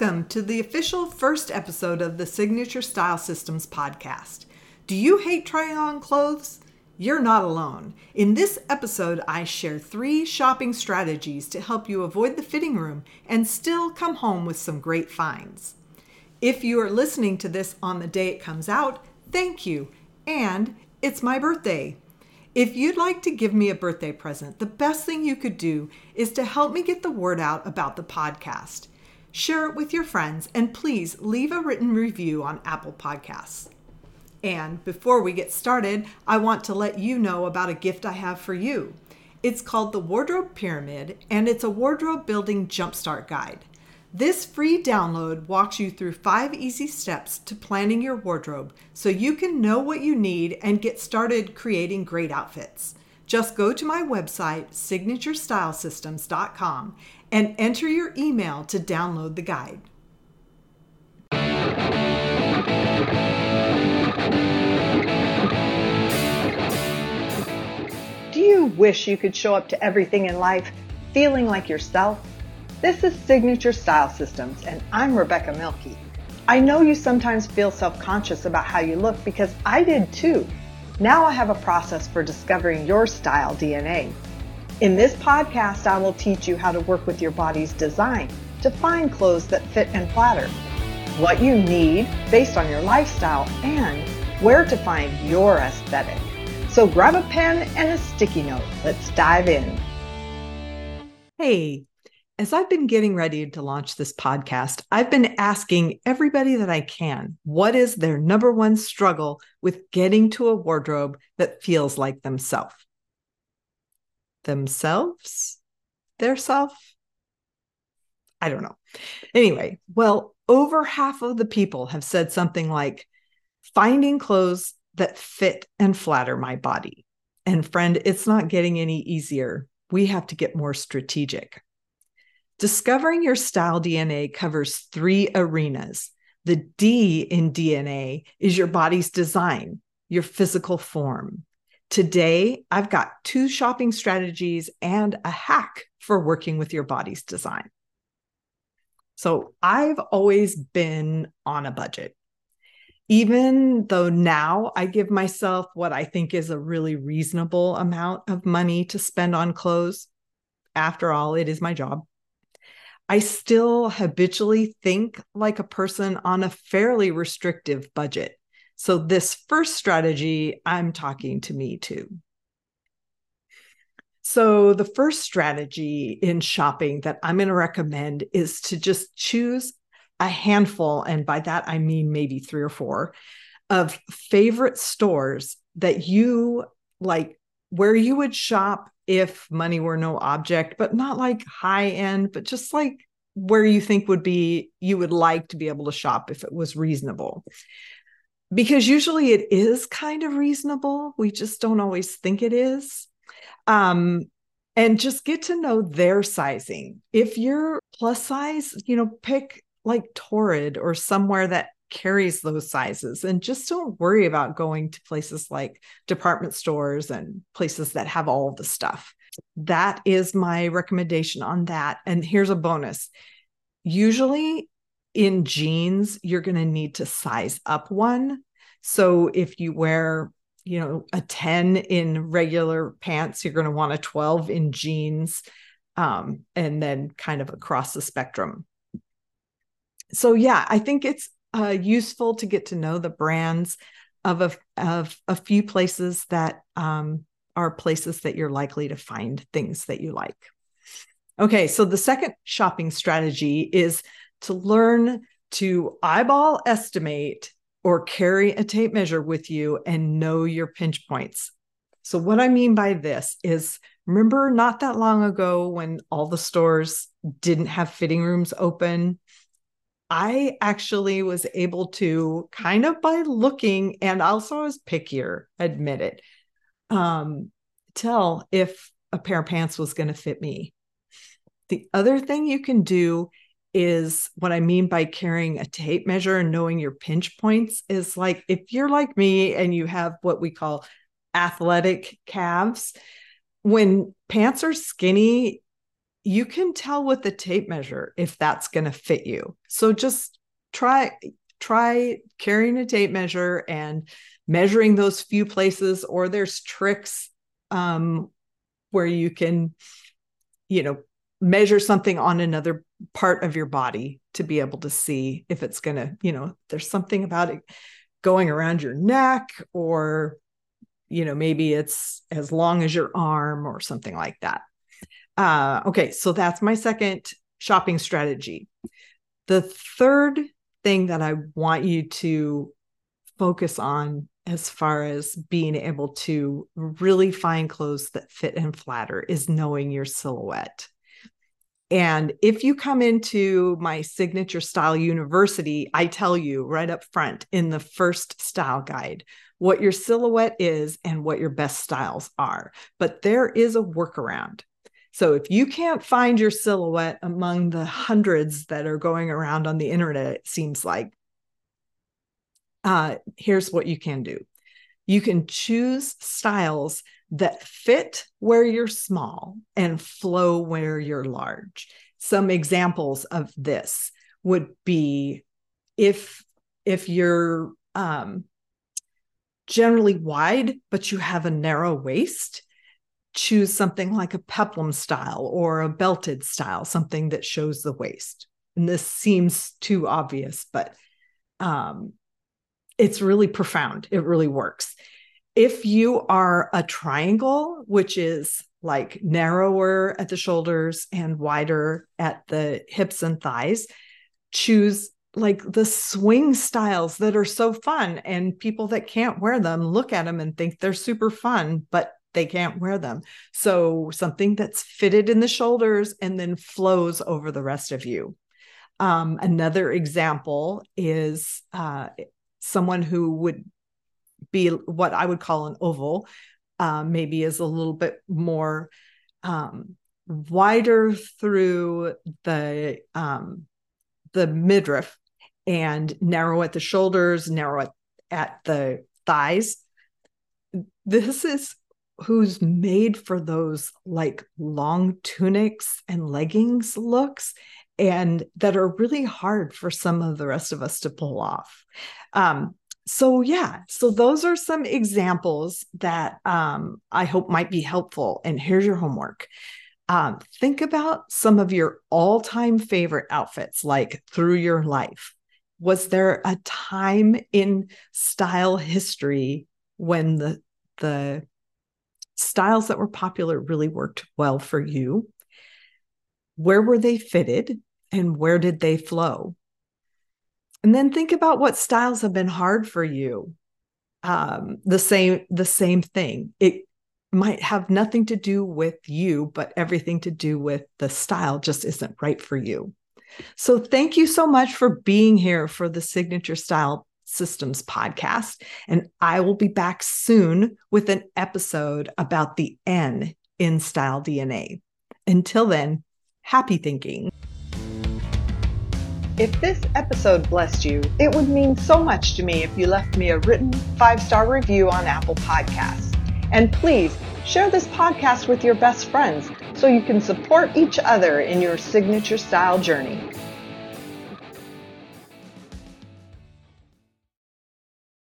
Welcome to the official first episode of the Signature Style Systems podcast. Do you hate trying on clothes? You're not alone. In this episode, I share three shopping strategies to help you avoid the fitting room and still come home with some great finds. If you are listening to this on the day it comes out, thank you. And it's my birthday. If you'd like to give me a birthday present, the best thing you could do is to help me get the word out about the podcast share it with your friends, and please leave a written review on Apple Podcasts. And before we get started, I want to let you know about a gift I have for you. It's called the Wardrobe Pyramid, and it's a wardrobe building jumpstart guide. This free download walks you through five easy steps to planning your wardrobe so you can know what you need and get started creating great outfits. Just go to my website, signaturestylesystems.com, and enter your email to download the guide. Do you wish you could show up to everything in life feeling like yourself? This is Signature Style Systems, and I'm Rebecca Milkey. I know you sometimes feel self conscious about how you look because I did too. Now I have a process for discovering your style DNA. In this podcast, I will teach you how to work with your body's design to find clothes that fit and flatter, what you need based on your lifestyle, and where to find your aesthetic. So grab a pen and a sticky note. Let's dive in. Hey, as I've been getting ready to launch this podcast, I've been asking everybody that I can what is their number one struggle with getting to a wardrobe that feels like themselves? Themselves, their self. I don't know. Anyway, well, over half of the people have said something like finding clothes that fit and flatter my body. And friend, it's not getting any easier. We have to get more strategic. Discovering your style DNA covers three arenas. The D in DNA is your body's design, your physical form. Today, I've got two shopping strategies and a hack for working with your body's design. So, I've always been on a budget. Even though now I give myself what I think is a really reasonable amount of money to spend on clothes, after all, it is my job. I still habitually think like a person on a fairly restrictive budget. So, this first strategy, I'm talking to me too. So, the first strategy in shopping that I'm going to recommend is to just choose a handful, and by that I mean maybe three or four, of favorite stores that you like, where you would shop if money were no object, but not like high end, but just like where you think would be, you would like to be able to shop if it was reasonable because usually it is kind of reasonable. We just don't always think it is. Um, and just get to know their sizing. If you're plus size, you know, pick like Torrid or somewhere that carries those sizes and just don't worry about going to places like department stores and places that have all the stuff. That is my recommendation on that. And here's a bonus. Usually in jeans, you're going to need to size up one. So if you wear, you know, a 10 in regular pants, you're going to want a 12 in jeans, um, and then kind of across the spectrum. So yeah, I think it's uh, useful to get to know the brands of a of a few places that um, are places that you're likely to find things that you like. Okay, so the second shopping strategy is to learn to eyeball estimate or carry a tape measure with you and know your pinch points. So, what I mean by this is remember not that long ago when all the stores didn't have fitting rooms open? I actually was able to kind of by looking and also I was pickier, admit it, um, tell if a pair of pants was going to fit me. The other thing you can do is what I mean by carrying a tape measure and knowing your pinch points is like if you're like me and you have what we call athletic calves, when pants are skinny, you can tell with the tape measure if that's going to fit you. So just try try carrying a tape measure and measuring those few places or there's tricks um, where you can you know measure something on another part of your body to be able to see if it's going to you know there's something about it going around your neck or you know maybe it's as long as your arm or something like that. Uh, okay so that's my second shopping strategy. The third thing that i want you to focus on as far as being able to really find clothes that fit and flatter is knowing your silhouette and if you come into my signature style university, I tell you right up front in the first style guide what your silhouette is and what your best styles are. But there is a workaround. So if you can't find your silhouette among the hundreds that are going around on the internet, it seems like, uh, here's what you can do you can choose styles that fit where you're small and flow where you're large. Some examples of this would be if if you're um, generally wide but you have a narrow waist, choose something like a peplum style or a belted style, something that shows the waist. And this seems too obvious, but um, it's really profound. It really works if you are a triangle, which is like narrower at the shoulders and wider at the hips and thighs, choose like the swing styles that are so fun. And people that can't wear them look at them and think they're super fun, but they can't wear them. So something that's fitted in the shoulders and then flows over the rest of you. Um, another example is uh, someone who would be what I would call an oval, um, maybe is a little bit more um, wider through the um, the midriff and narrow at the shoulders, narrow at, at the thighs. This is who's made for those like long tunics and leggings looks and that are really hard for some of the rest of us to pull off. Um, so yeah so those are some examples that um, i hope might be helpful and here's your homework. Um, think about some of your all-time favorite outfits like through your life. Was there a time in style history when the the styles that were popular really worked well for you? Where were they fitted and where did they flow? And then think about what styles have been hard for you. Um, the same the same thing. It might have nothing to do with you but everything to do with the style just isn't right for you. So thank you so much for being here for the signature style systems podcast. And i will be back soon with an episode about the n in style dna until then happy thinking if this episode blessed you, it would mean so much to me if you left me a written five star review on Apple Podcasts. And please share this podcast with your best friends so you can support each other in your signature style journey.